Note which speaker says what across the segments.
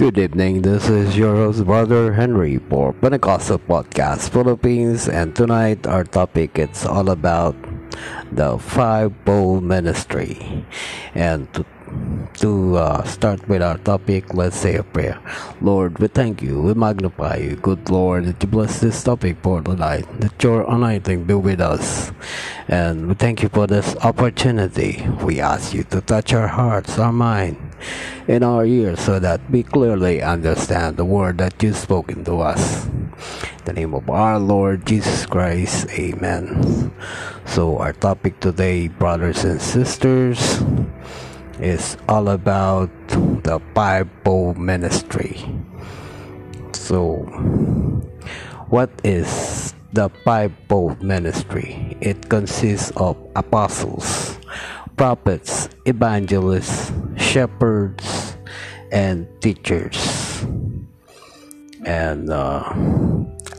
Speaker 1: Good evening. This is your host, Brother Henry, for Pentecostal Podcast Philippines, and tonight our topic is all about the five-fold ministry. And to to uh, start with our topic, let's say a prayer. Lord, we thank you, we magnify you, good Lord, that you bless this topic for tonight, that your anointing be with us. And we thank you for this opportunity. We ask you to touch our hearts, our mind, and our ears so that we clearly understand the word that you've spoken to us. In the name of our Lord Jesus Christ, amen. So, our topic today, brothers and sisters, is all about the five-fold ministry. So, what is the five-fold ministry? It consists of apostles, prophets, evangelists, shepherds, and teachers. And uh,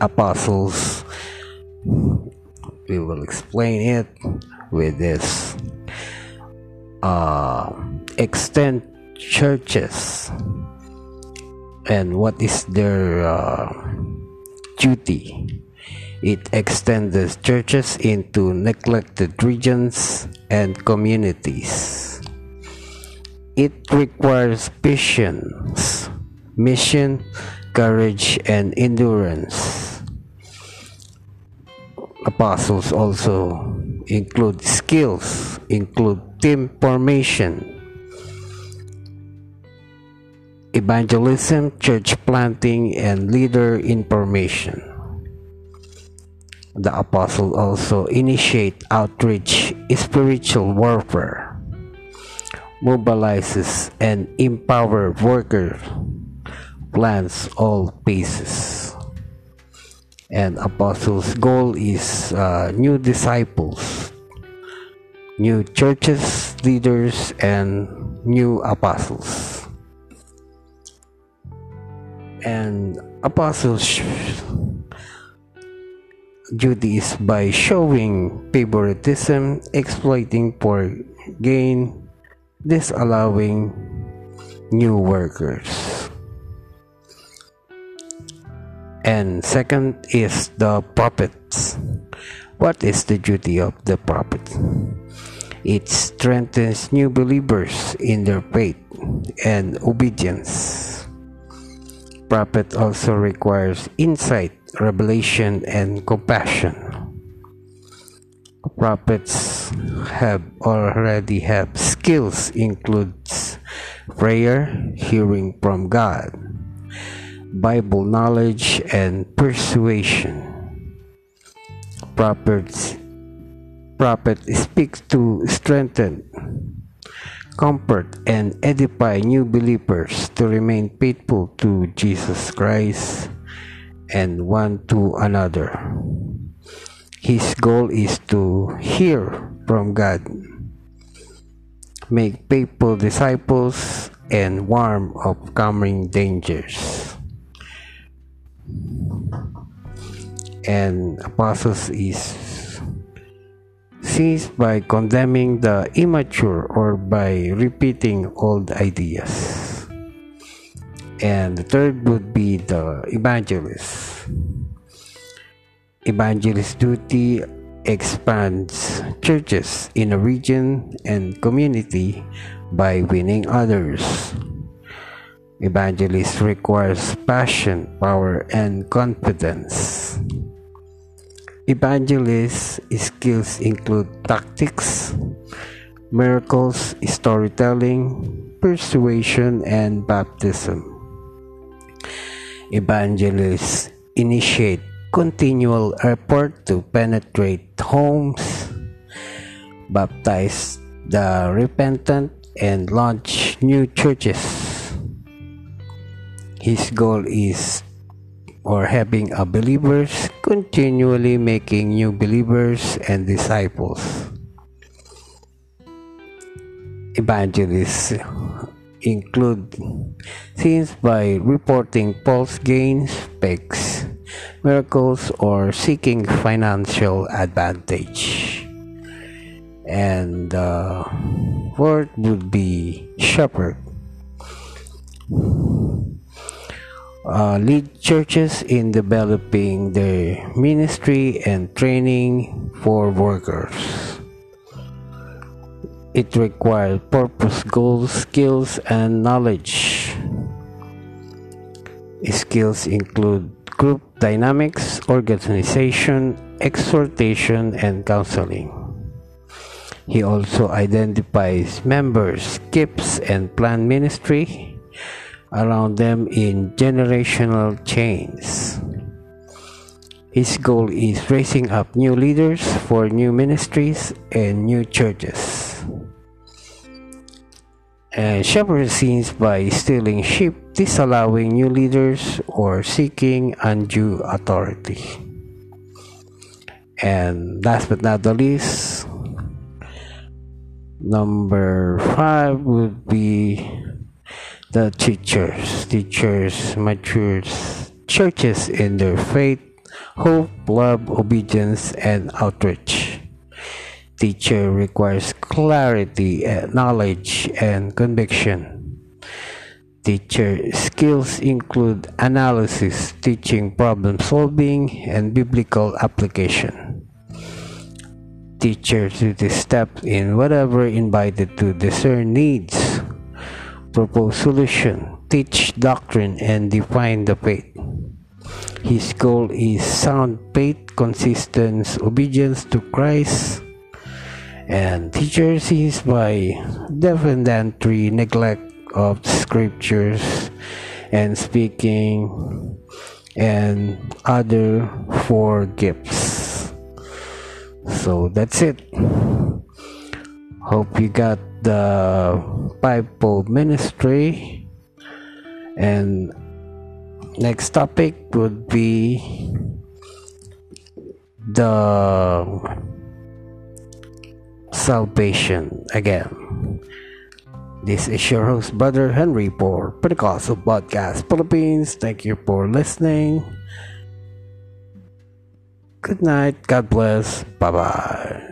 Speaker 1: apostles, we will explain it with this uh, extend churches and what is their uh, duty it extends churches into neglected regions and communities it requires patience mission courage and endurance. Apostles also include skills include team formation, evangelism, church planting, and leader information. The apostle also initiate outreach, spiritual warfare, mobilizes and empower workers, plans all phases. And apostles' goal is uh, new disciples new churches, leaders, and new apostles. And apostles' duty is by showing favoritism, exploiting for gain, disallowing new workers. And second is the prophets. What is the duty of the prophet? It strengthens new believers in their faith and obedience. Prophet also requires insight, revelation, and compassion. Prophets have already have skills includes prayer, hearing from God, Bible knowledge, and persuasion. Prophets prophet speaks to strengthen, comfort, and edify new believers to remain faithful to Jesus Christ and one to another. His goal is to hear from God, make people disciples, and warn of coming dangers. And apostles is seized by condemning the immature or by repeating old ideas. And the third would be the evangelist. Evangelist duty expands churches in a region and community by winning others. Evangelist requires passion, power, and confidence. Evangelist skills include tactics, miracles, storytelling, persuasion, and baptism. Evangelists initiate continual effort to penetrate homes, baptize the repentant, and launch new churches. His goal is or having a believers continually making new believers and disciples. Evangelists include things by reporting false gains, fakes, miracles, or seeking financial advantage. And the uh, word would be shepherd uh, lead churches in developing their ministry and training for workers. It requires purpose, goals, skills, and knowledge. Skills include group dynamics, organization, exhortation, and counseling. He also identifies members, gifts, and plan ministry around them in generational chains. His goal is raising up new leaders for new ministries and new churches. And shepherd scenes by stealing sheep, disallowing new leaders, or seeking undue authority. And last but not the least, number five would be the teachers, teachers matures churches in their faith, hope, love, obedience, and outreach. Teacher requires clarity, eh, knowledge, and conviction. Teacher skills include analysis, teaching problem solving, and biblical application. Teacher to step in whatever invited to discern needs, propose solution, teach doctrine, and define the faith. His goal is sound faith, consistent obedience to Christ, and teacher sees by defendantry neglect of scriptures and speaking and other four gifts. So that's it. Hope you got the five-fold ministry and next topic would be the salvation again. This is your host, Brother Henry, for Pentecostal Podcast Philippines. Thank you for listening. Good night. God bless. Bye bye.